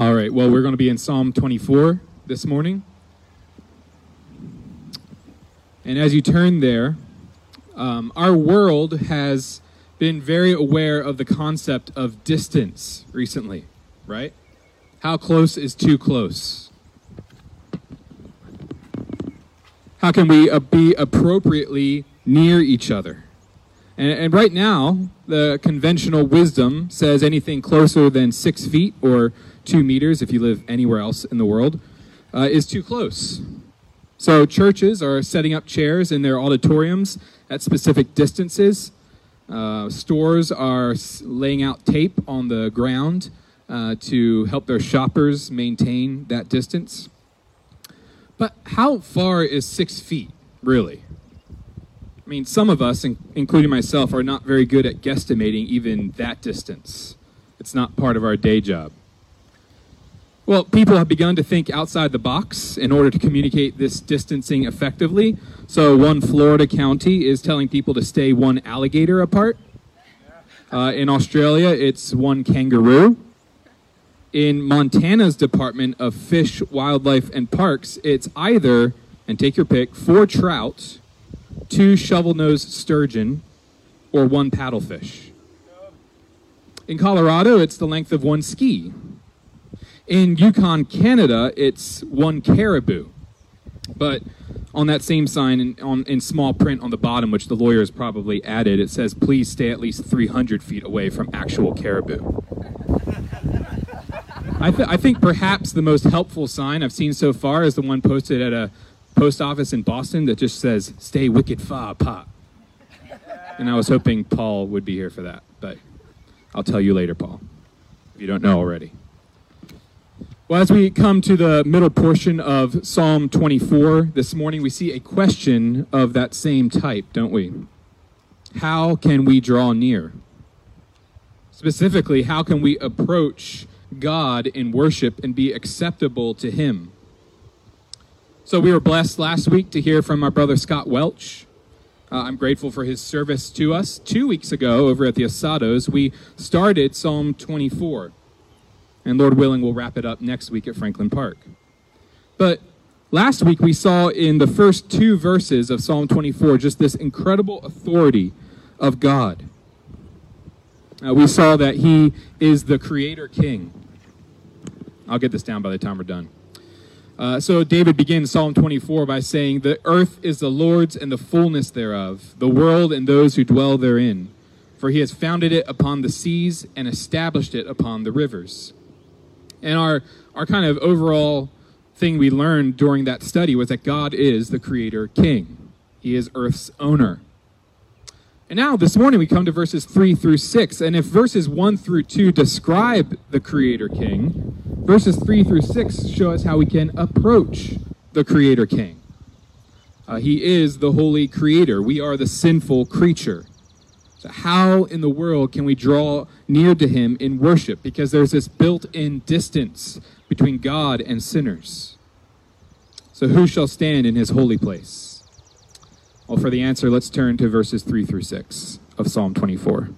All right, well, we're going to be in Psalm 24 this morning. And as you turn there, um, our world has been very aware of the concept of distance recently, right? How close is too close? How can we uh, be appropriately near each other? And, and right now, the conventional wisdom says anything closer than six feet or two meters, if you live anywhere else in the world, uh, is too close. So churches are setting up chairs in their auditoriums at specific distances. Uh, stores are laying out tape on the ground uh, to help their shoppers maintain that distance. But how far is six feet, really? I mean, some of us, including myself, are not very good at guesstimating even that distance. It's not part of our day job. Well, people have begun to think outside the box in order to communicate this distancing effectively. So, one Florida county is telling people to stay one alligator apart. Uh, in Australia, it's one kangaroo. In Montana's Department of Fish, Wildlife, and Parks, it's either, and take your pick, four trout, two shovel nosed sturgeon, or one paddlefish. In Colorado, it's the length of one ski. In Yukon, Canada, it's one caribou. But on that same sign, in, on, in small print on the bottom, which the lawyers probably added, it says, please stay at least 300 feet away from actual caribou. I, th- I think perhaps the most helpful sign I've seen so far is the one posted at a post office in Boston that just says, stay wicked far apart. And I was hoping Paul would be here for that, but I'll tell you later, Paul, if you don't know already. Well, as we come to the middle portion of Psalm 24 this morning, we see a question of that same type, don't we? How can we draw near? Specifically, how can we approach God in worship and be acceptable to Him? So, we were blessed last week to hear from our brother Scott Welch. Uh, I'm grateful for his service to us. Two weeks ago, over at the Asados, we started Psalm 24. And Lord willing, we'll wrap it up next week at Franklin Park. But last week we saw in the first two verses of Psalm 24 just this incredible authority of God. Uh, we saw that he is the creator king. I'll get this down by the time we're done. Uh, so David begins Psalm 24 by saying, The earth is the Lord's and the fullness thereof, the world and those who dwell therein. For he has founded it upon the seas and established it upon the rivers. And our, our kind of overall thing we learned during that study was that God is the creator king, He is earth's owner. And now this morning we come to verses 3 through 6. And if verses 1 through 2 describe the creator king, verses 3 through 6 show us how we can approach the creator king. Uh, he is the holy creator. We are the sinful creature. So, how in the world can we draw near to him in worship? Because there's this built in distance between God and sinners. So, who shall stand in his holy place? Well, for the answer, let's turn to verses 3 through 6 of Psalm 24.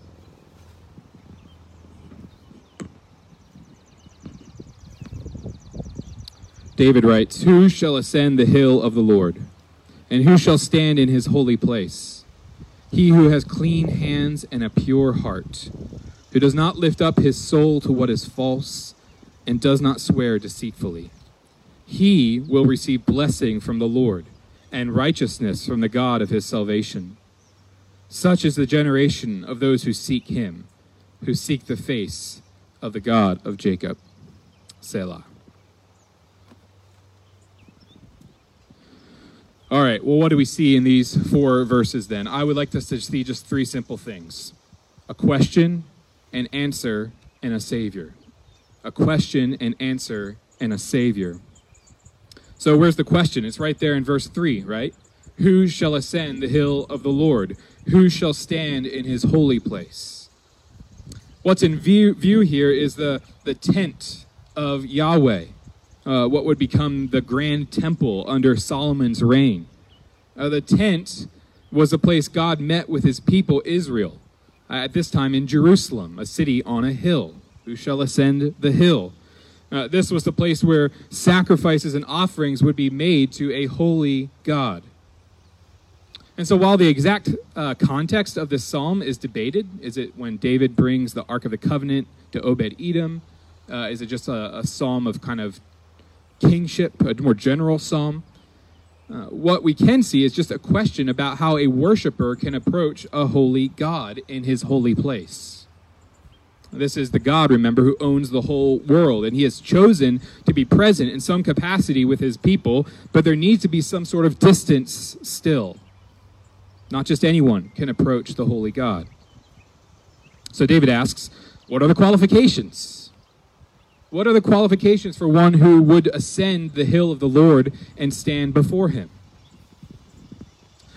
David writes, Who shall ascend the hill of the Lord? And who shall stand in his holy place? He who has clean hands and a pure heart, who does not lift up his soul to what is false and does not swear deceitfully. He will receive blessing from the Lord and righteousness from the God of his salvation. Such is the generation of those who seek him, who seek the face of the God of Jacob. Selah. All right, well, what do we see in these four verses then? I would like us to see just three simple things a question, an answer, and a Savior. A question, an answer, and a Savior. So, where's the question? It's right there in verse 3, right? Who shall ascend the hill of the Lord? Who shall stand in his holy place? What's in view, view here is the, the tent of Yahweh uh, what would become the grand temple under Solomon's reign. Uh, the tent was a place God met with his people, Israel, at this time in Jerusalem, a city on a hill. Who shall ascend the hill? Uh, this was the place where sacrifices and offerings would be made to a holy God. And so, while the exact uh, context of this psalm is debated, is it when David brings the Ark of the Covenant to Obed Edom? Uh, is it just a, a, psalm of kind of kingship, a more general psalm? Uh, what we can see is just a question about how a worshiper can approach a holy God in his holy place. This is the God, remember, who owns the whole world, and he has chosen to be present in some capacity with his people, but there needs to be some sort of distance still. Not just anyone can approach the holy God. So David asks, What are the qualifications? What are the qualifications for one who would ascend the hill of the Lord and stand before him?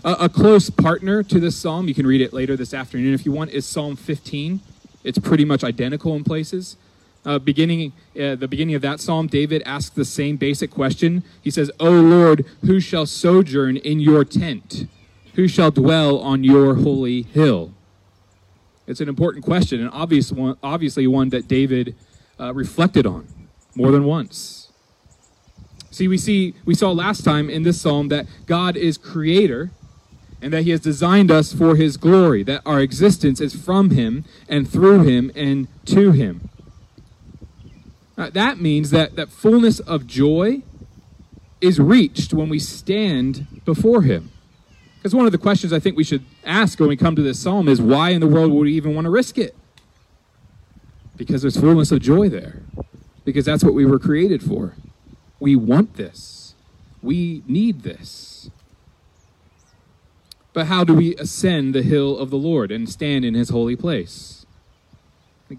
A, a close partner to this psalm, you can read it later this afternoon if you want, is Psalm 15. It's pretty much identical in places. Uh, beginning uh, the beginning of that psalm, David asks the same basic question. He says, "O Lord, who shall sojourn in your tent? Who shall dwell on your holy hill?" It's an important question, and obvious one, obviously one that David uh, reflected on more than once. See, we see we saw last time in this psalm that God is creator and that he has designed us for his glory, that our existence is from him and through him and to him. Now, that means that that fullness of joy is reached when we stand before him. Because one of the questions I think we should ask when we come to this psalm is why in the world would we even want to risk it? Because there's fullness of joy there. Because that's what we were created for. We want this. We need this. But how do we ascend the hill of the Lord and stand in his holy place?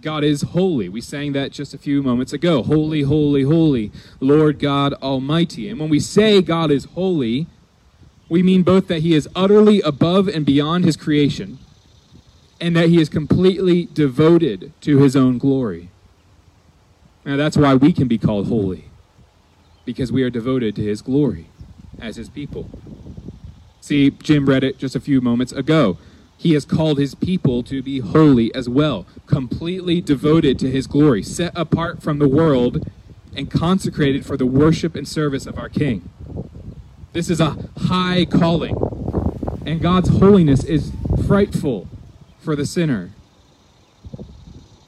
God is holy. We sang that just a few moments ago. Holy, holy, holy, Lord God Almighty. And when we say God is holy, we mean both that he is utterly above and beyond his creation, and that he is completely devoted to his own glory. Now that's why we can be called holy, because we are devoted to his glory as his people. See, Jim read it just a few moments ago. He has called his people to be holy as well, completely devoted to his glory, set apart from the world, and consecrated for the worship and service of our King. This is a high calling, and God's holiness is frightful for the sinner.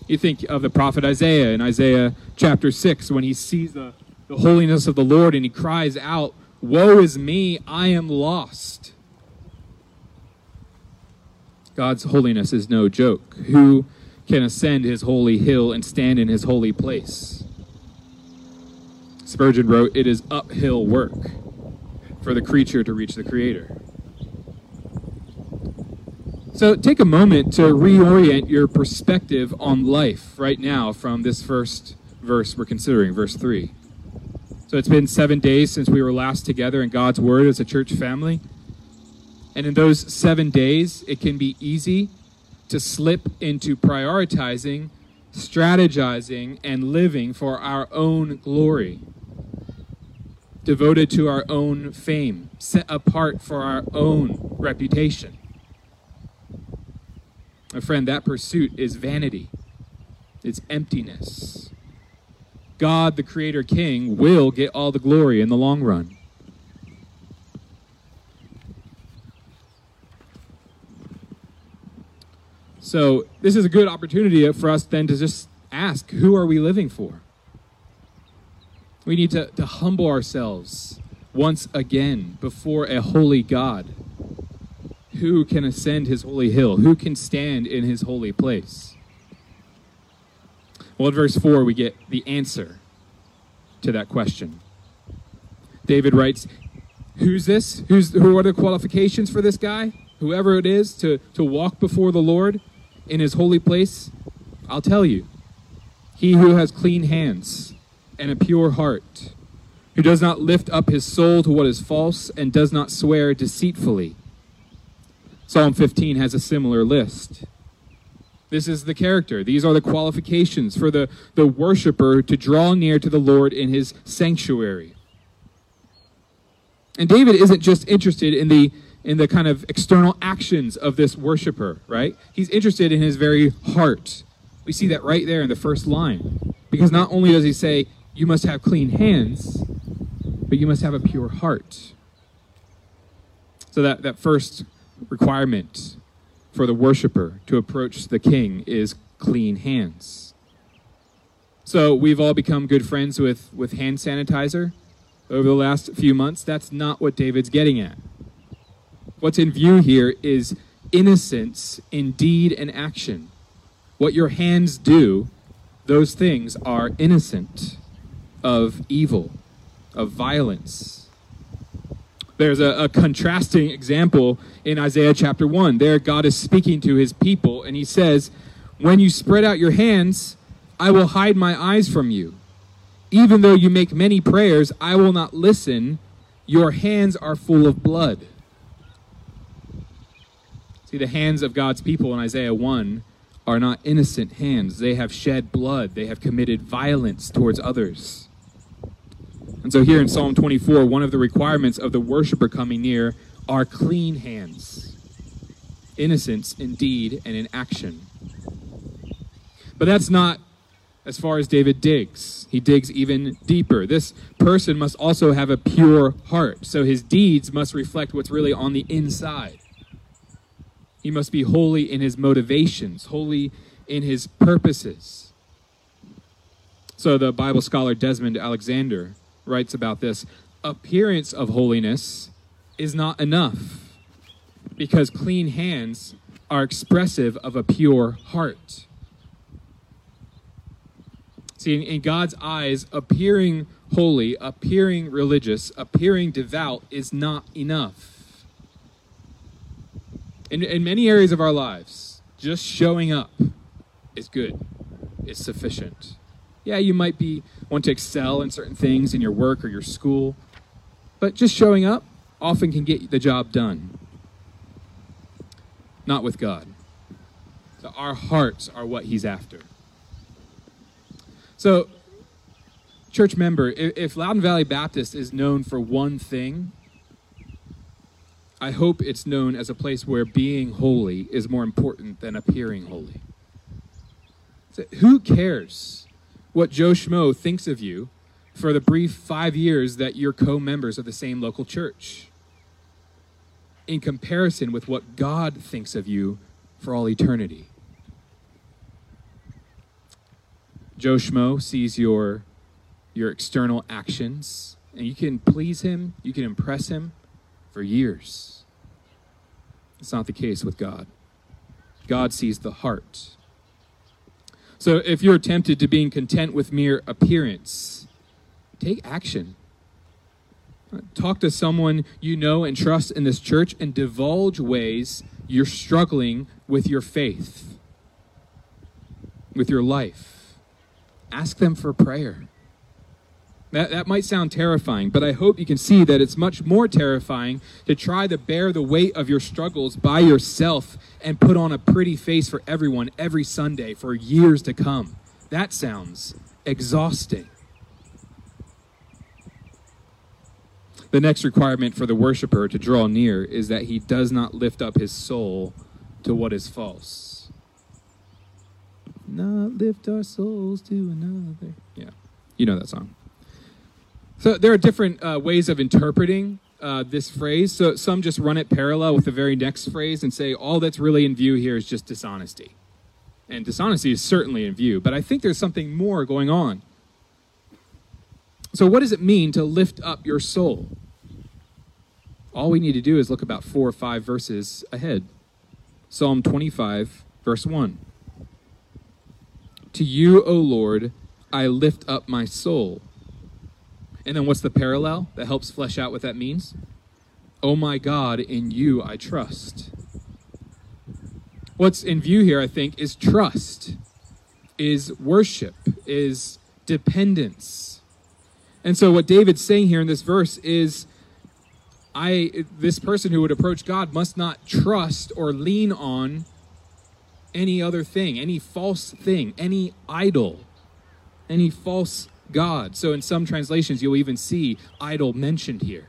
You think of the prophet Isaiah in Isaiah chapter 6 when he sees the, the holiness of the Lord and he cries out, Woe is me, I am lost. God's holiness is no joke. Who can ascend his holy hill and stand in his holy place? Spurgeon wrote, It is uphill work for the creature to reach the Creator. So take a moment to reorient your perspective on life right now from this first verse we're considering, verse 3. So it's been seven days since we were last together in God's Word as a church family. And in those seven days, it can be easy to slip into prioritizing, strategizing, and living for our own glory. Devoted to our own fame, set apart for our own reputation. My friend, that pursuit is vanity, it's emptiness. God, the Creator King, will get all the glory in the long run. So, this is a good opportunity for us then to just ask who are we living for? We need to, to humble ourselves once again before a holy God. Who can ascend his holy hill? Who can stand in his holy place? Well, in verse 4, we get the answer to that question. David writes, Who's this? Who's, who are the qualifications for this guy? Whoever it is to, to walk before the Lord in his holy place? I'll tell you. He who has clean hands and a pure heart, who does not lift up his soul to what is false and does not swear deceitfully. Psalm 15 has a similar list. This is the character. These are the qualifications for the, the worshiper to draw near to the Lord in his sanctuary. And David isn't just interested in the in the kind of external actions of this worshiper, right? He's interested in his very heart. We see that right there in the first line. Because not only does he say, you must have clean hands, but you must have a pure heart. So that, that first requirement for the worshiper to approach the king is clean hands. So we've all become good friends with, with hand sanitizer over the last few months. That's not what David's getting at. What's in view here is innocence in deed and action. What your hands do, those things are innocent of evil, of violence. There's a, a, contrasting example in Isaiah chapter 1. There, God is speaking to his people, and he says, When you spread out your hands, I will hide my eyes from you. Even though you make many prayers, I will not listen. Your hands are full of blood. See, the hands of God's people in Isaiah 1 are not innocent hands. They have shed blood, they have committed violence towards others. And so, here in Psalm 24, one of the requirements of the worshiper coming near are clean hands, innocence in deed and in action. But that's not as far as David digs. He digs even deeper. This person must also have a pure heart, so his deeds must reflect what's really on the inside. He must be holy in his motivations, holy in his purposes. So the Bible scholar Desmond Alexander writes about this appearance of holiness is not enough because clean hands are expressive of a pure heart. See, in, in, God's eyes, appearing holy, appearing religious, appearing devout is not enough in, in many areas of our lives, just showing up is good, is sufficient. Yeah, you might be want to excel in certain things in your work or your school, but just showing up often can get the job done. Not with God. So our hearts are what He's after. So, church member, if, Loudoun Valley Baptist is known for one thing, I hope it's known as a place where being holy is more important than appearing holy. So who cares what Joe Schmo thinks of you for the brief five years that you're co members of the same local church? In comparison with what God thinks of you for all eternity. Joe Schmo sees your, your external actions, and you can please him, you can impress him for years. It's not the case with God. God sees the heart. So if you're tempted to being content with mere appearance, take action. Talk to someone you know and trust in this church and divulge ways you're struggling with your faith, with your life. Ask them for prayer. That, that might sound terrifying, but I hope you can see that it's much more terrifying to try to bear the weight of your struggles by yourself and put on a pretty face for everyone every Sunday for years to come. That sounds exhausting. The next requirement for the worshiper to draw near is that he does not lift up his soul to what is false. Not lift our souls to another. Yeah, you know that song. So there are different uh, ways of interpreting uh, this phrase. So some just run it parallel with the very next phrase and say all that's really in view here is just dishonesty. And dishonesty is certainly in view, but I think there's something more going on. So, what does it mean to lift up your soul? All we need to do is look about four or five verses ahead. Psalm 25, verse 1. To you, O Lord, I lift up my soul. And then what's the parallel that helps flesh out what that means? Oh my God, in you I trust. What's in view here, I think, is trust, is worship, is dependence. And so what David's saying here in this verse is I this person who would approach God must not trust or lean on any other thing, any false thing, any idol, any false God. So in some translations, you'll even see idol mentioned here.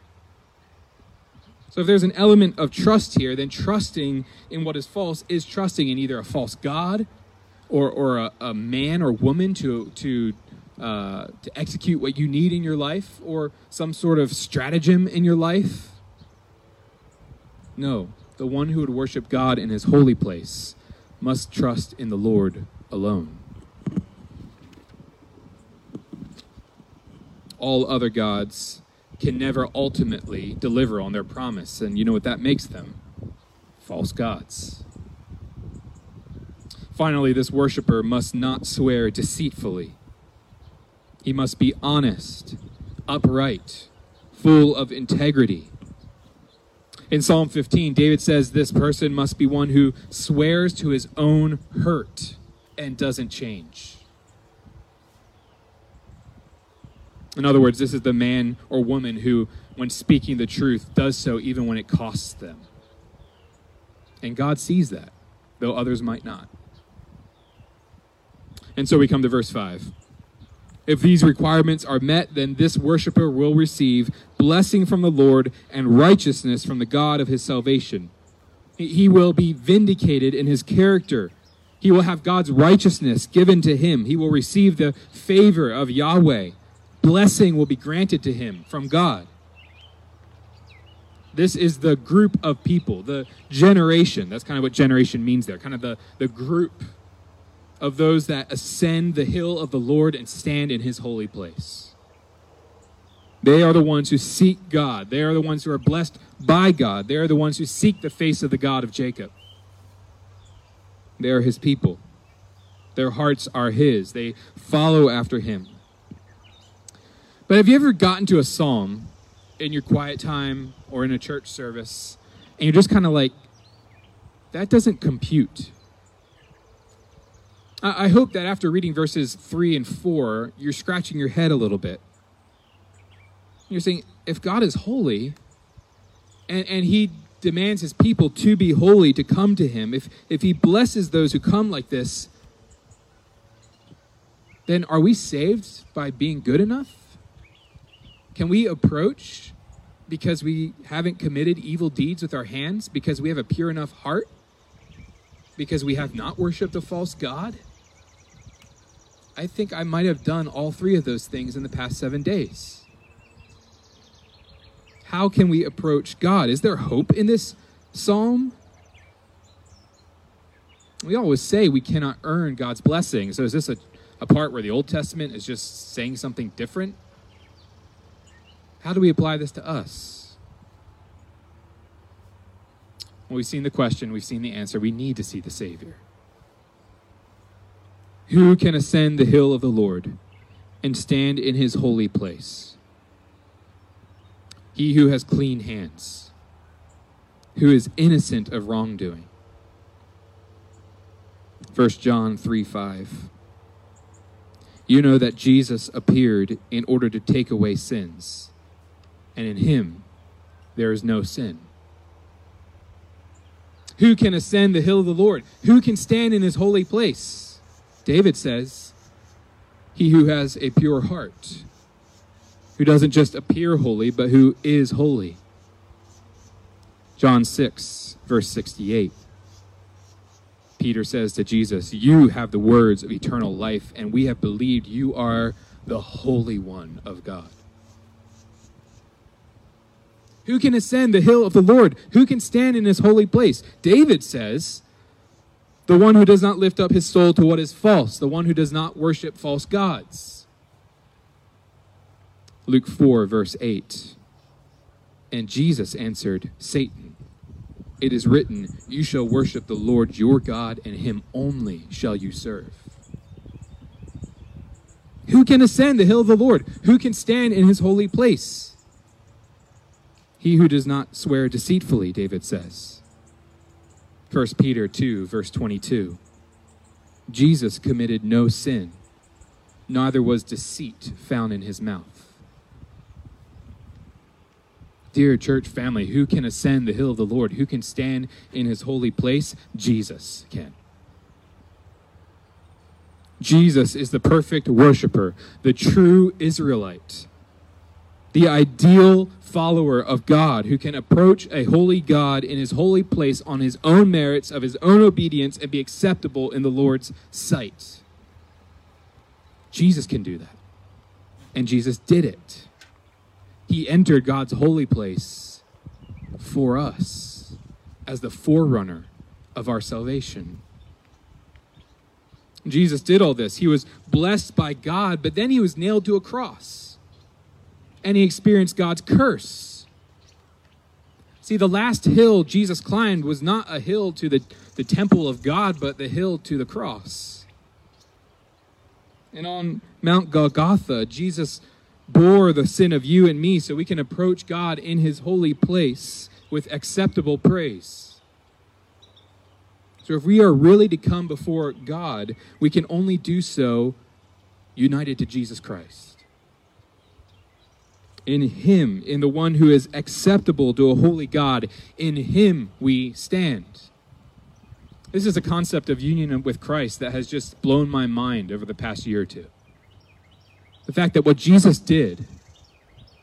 So if there's an element of trust here, then trusting in what is false is trusting in either a false God or, or a, a man or woman to, to uh, to execute what you need in your life or some sort of stratagem in your life. No, the one who would worship God in his holy place must trust in the Lord alone. All other gods can never ultimately deliver on their promise. And you know what that makes them? False gods. Finally, this worshiper must not swear deceitfully. He must be honest, upright, full of integrity. In Psalm 15, David says this person must be one who swears to his own hurt and doesn't change. In other words, this is the man or woman who, when speaking the truth, does so even when it costs them. And God sees that, though others might not. And so we come to verse 5. If these requirements are met, then this worshiper will receive blessing from the Lord and righteousness from the God of his salvation. He will be vindicated in his character. He will have God's righteousness given to him. He will receive the favor of Yahweh. Blessing will be granted to him from God. This is the group of people, the generation. That's kind of what generation means there, kind of the, the group of those that ascend the hill of the Lord and stand in his holy place. They are the ones who seek God. They are the ones who are blessed by God. They are the ones who seek the face of the God of Jacob. They are his people. Their hearts are his. They follow after him. But have you ever gotten to a psalm in your quiet time or in a church service and you're just kind of like, that doesn't compute? I hope that after reading verses 3 and 4, you're scratching your head a little bit. You're saying, if God is holy, and, and he demands his people to be holy, to come to him, if, if he blesses those who come like this, then are we saved by being good enough? Can we approach because we haven't committed evil deeds with our hands, because we have a pure enough heart, because we have not worshiped a false God? I think I might have done all three of those things in the past seven days. How can we approach God? Is there hope in this psalm? We always say we cannot earn God's blessing. So is this a, a part where the Old Testament is just saying something different? How do we apply this to us? Well, we've seen the question, we've seen the answer. We need to see the Savior. Who can ascend the hill of the Lord and stand in his holy place? He who has clean hands, who is innocent of wrongdoing. 1 John 3 5. You know that Jesus appeared in order to take away sins, and in him there is no sin. Who can ascend the hill of the Lord? Who can stand in his holy place? David says, He who has a pure heart, who doesn't just appear holy, but who is holy. John 6, verse 68. Peter says to Jesus, You have the words of eternal life, and we have believed you are the Holy One of God. Who can ascend the hill of the Lord? Who can stand in his holy place? David says, the one who does not lift up his soul to what is false, the one who does not worship false gods. Luke 4, verse 8. And Jesus answered, Satan, it is written, You shall worship the Lord your God, and him only shall you serve. Who can ascend the hill of the Lord? Who can stand in his holy place? He who does not swear deceitfully, David says. 1 Peter 2, verse 22. Jesus committed no sin, neither was deceit found in his mouth. Dear church family, who can ascend the hill of the Lord? Who can stand in his holy place? Jesus can. Jesus is the perfect worshiper, the true Israelite, the ideal follower of God who can approach a holy God in his holy place on his own merits of his own obedience and be acceptable in the Lord's sight. Jesus can do that. And Jesus did it. He entered God's holy place for us as the forerunner of our salvation. Jesus did all this. He was blessed by God, but then he was nailed to a cross. And he experienced God's curse. See, the last hill Jesus climbed was not a hill to the, the temple of God, but the hill to the cross. And on Mount Golgotha, Jesus bore the sin of you and me so we can approach God in his holy place with acceptable praise. So if we are really to come before God, we can only do so united to Jesus Christ. In Him, in the one who is acceptable to a holy God, in Him we stand. This is a concept of union with Christ that has just blown my mind over the past year or two. The fact that what Jesus did,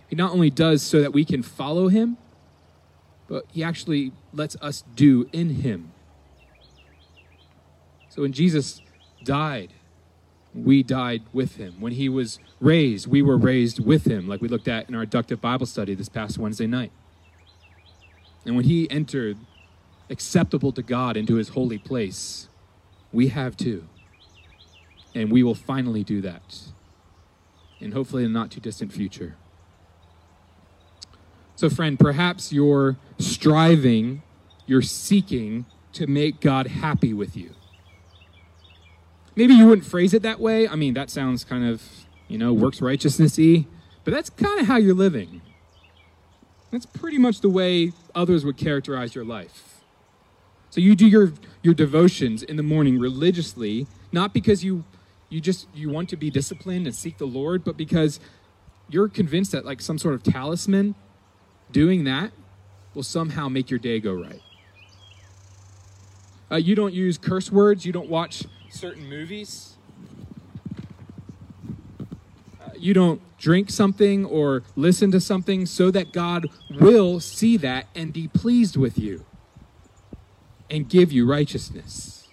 He not only does so that we can follow Him, but He actually lets us do in Him so when Jesus died, we died with him. When he was raised, we were raised with him, like we looked at in our inductive Bible study this past Wednesday night. And when he entered acceptable to God into his holy place, we have too. And we will finally do that. And hopefully in a not too distant future. So, friend, perhaps you're striving, you're seeking to make God happy with you maybe you wouldn't phrase it that way. I mean, that sounds kind of, you know, works righteousness y, but that's kind of how you're living. That's pretty much the way others would characterize your life. So you do your, your devotions in the morning religiously, not because you you just you want to be disciplined and seek the Lord, but because you're convinced that like some sort of talisman doing that will somehow make your day go right. Uh, you don't use curse words. You don't watch certain movies. Uh, you don't drink something or listen to something so that God will see that and be pleased with you and give you righteousness.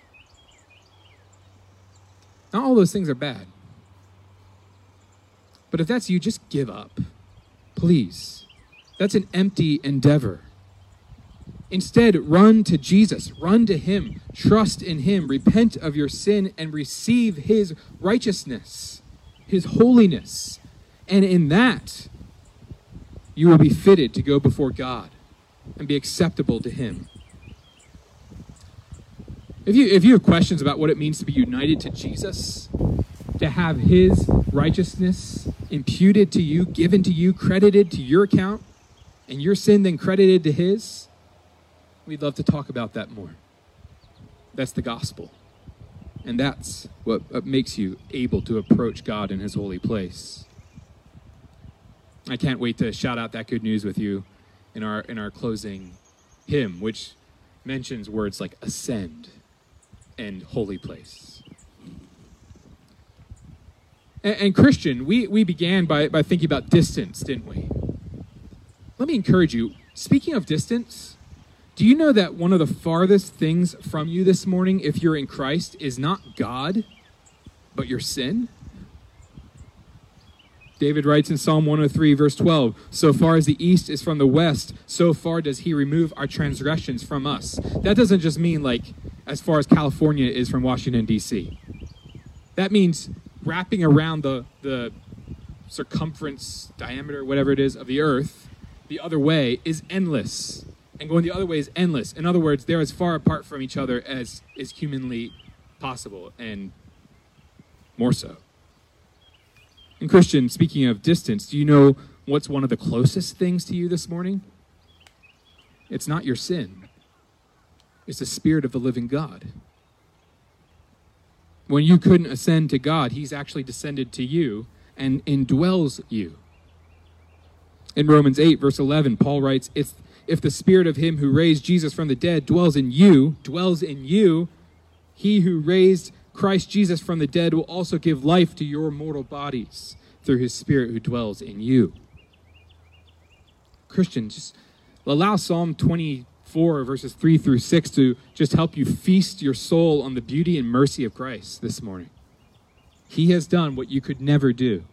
Not all those things are bad. But if that's you, just give up. Please. That's an empty endeavor. Instead, run to Jesus, run to Him, trust in Him, repent of your sin, and receive His righteousness, His holiness. And in that, you will be fitted to go before God and be acceptable to Him. If you, if you have questions about what it means to be united to Jesus, to have His righteousness imputed to you, given to you, credited to your account, and your sin then credited to His, We'd love to talk about that more. That's the gospel. And that's what makes you able to approach God in his holy place. I can't wait to shout out that good news with you in our in our closing hymn, which mentions words like ascend and holy place. And, and Christian, we, we began by, by thinking about distance, didn't we? Let me encourage you, speaking of distance, do you know that one of the farthest things from you this morning, if you're in Christ, is not God, but your sin? David writes in Psalm 103, verse 12 So far as the east is from the west, so far does he remove our transgressions from us. That doesn't just mean like as far as California is from Washington, D.C., that means wrapping around the, the circumference, diameter, whatever it is, of the earth the other way is endless and going the other way is endless. In other words, they're as far apart from each other as is humanly possible, and more so. And Christian, speaking of distance, do you know what's one of the closest things to you this morning? It's not your sin. It's the Spirit of the living God. When you couldn't ascend to God, He's actually descended to you and indwells you. In Romans 8, verse 11, Paul writes, It's if the spirit of him who raised Jesus from the dead dwells in you, dwells in you, he who raised Christ Jesus from the dead will also give life to your mortal bodies through his spirit who dwells in you. Christians, just allow Psalm 24, verses 3 through 6 to just help you feast your soul on the beauty and mercy of Christ this morning. He has done what you could never do.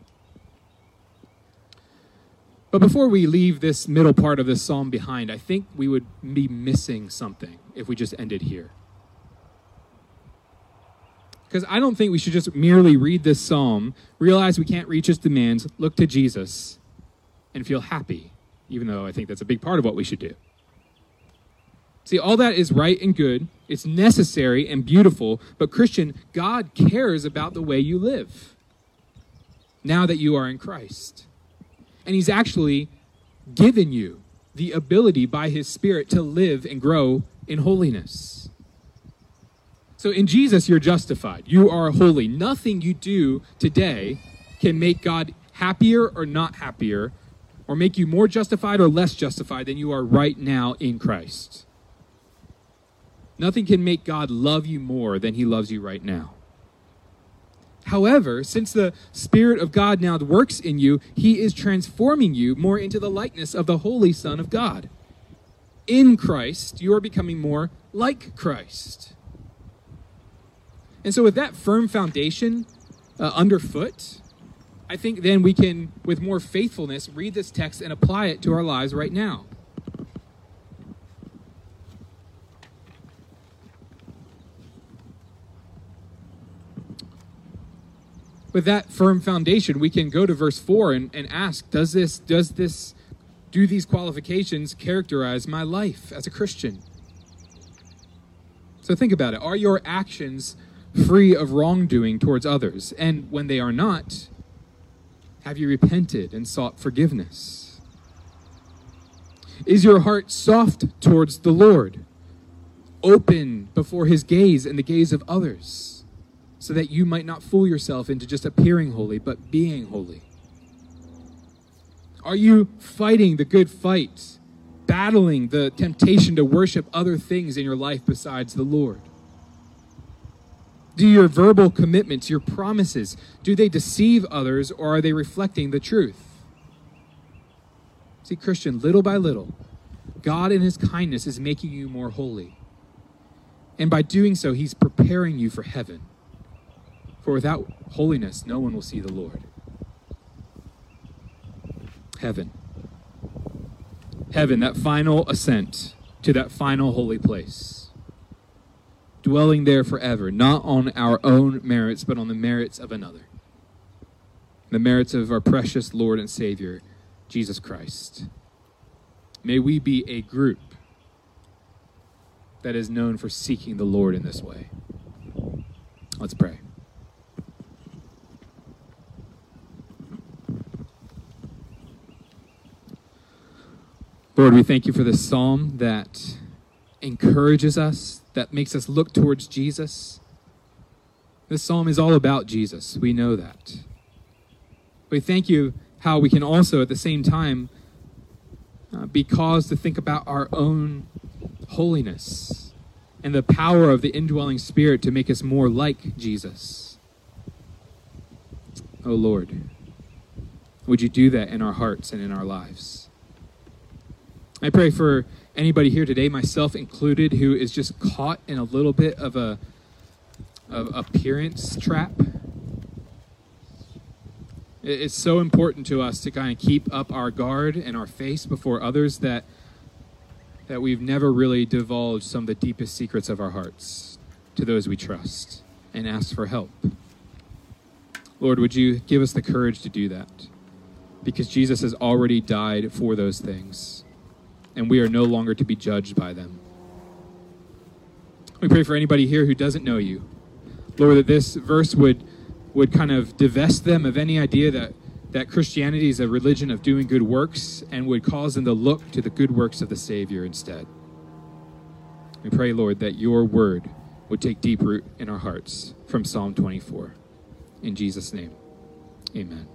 But before we leave this middle part of this psalm behind, I think we would be missing something if we just ended here. Because I don't think we should just merely read this psalm, realize we can't reach his demands, look to Jesus, and feel happy, even though I think that's a big part of what we should do. See, all that is right and good, it's necessary and beautiful, but Christian, God cares about the way you live now that you are in Christ. And He's actually given you the ability by His Spirit to live and grow in holiness. So in Jesus, you're justified. You are holy. Nothing you do today can make God happier or not happier, or make you more justified or less justified than you are right now in Christ. Nothing can make God love you more than he loves you right now. However, since the Spirit of God now works in you, he is transforming you more into the likeness of the Holy Son of God. In Christ, you are becoming more like Christ. And so, with that firm foundation uh, underfoot, I think then we can, with more faithfulness, read this text and apply it to our lives right now. With that firm foundation, we can go to verse 4 and, and ask, does this, does this, do these qualifications characterize my life as a Christian? So think about it. Are your actions free of wrongdoing towards others? And when they are not, have you repented and sought forgiveness? Is your heart soft towards the Lord, open before his gaze and the gaze of others, so that you might not fool yourself into just appearing holy, but being holy? Are you fighting the good fight, battling the temptation to worship other things in your life besides the Lord? Do your verbal commitments, your promises, do they deceive others or are they reflecting the truth? See, Christian, little by little, God in his kindness is making you more holy. And by doing so, he's preparing you for heaven. For without holiness, no one will see the Lord. Heaven. Heaven, that final ascent to that final holy place dwelling there forever, not on our own merits, but on the merits of another. The merits of our precious Lord and Savior, Jesus Christ. May we be a group that is known for seeking the Lord in this way. Let's pray. Lord, we thank you for this psalm that encourages us, that makes us look towards Jesus. This psalm is all about Jesus. We know that. We thank you how we can also, at the same time, uh, be caused to think about our own holiness and the power of the indwelling Spirit to make us more like Jesus. Oh Lord, would you do that in our hearts and in our lives? I pray for anybody here today, myself included, who is just caught in a little bit of a of appearance trap. It's so important to us to kind of keep up our guard and our face before others that that we've never really divulged some of the deepest secrets of our hearts to those we trust and ask for help. Lord, would you give us the courage to do that? Because Jesus has already died for those things and we are no longer to be judged by them. We pray for anybody here who doesn't know you. Lord, that this verse would, would kind of divest them of any idea that, that Christianity is a religion of doing good works and would cause them to look to the good works of the Savior instead. We pray, Lord, that your word would take deep root in our hearts from Psalm 24. In Jesus' name, amen.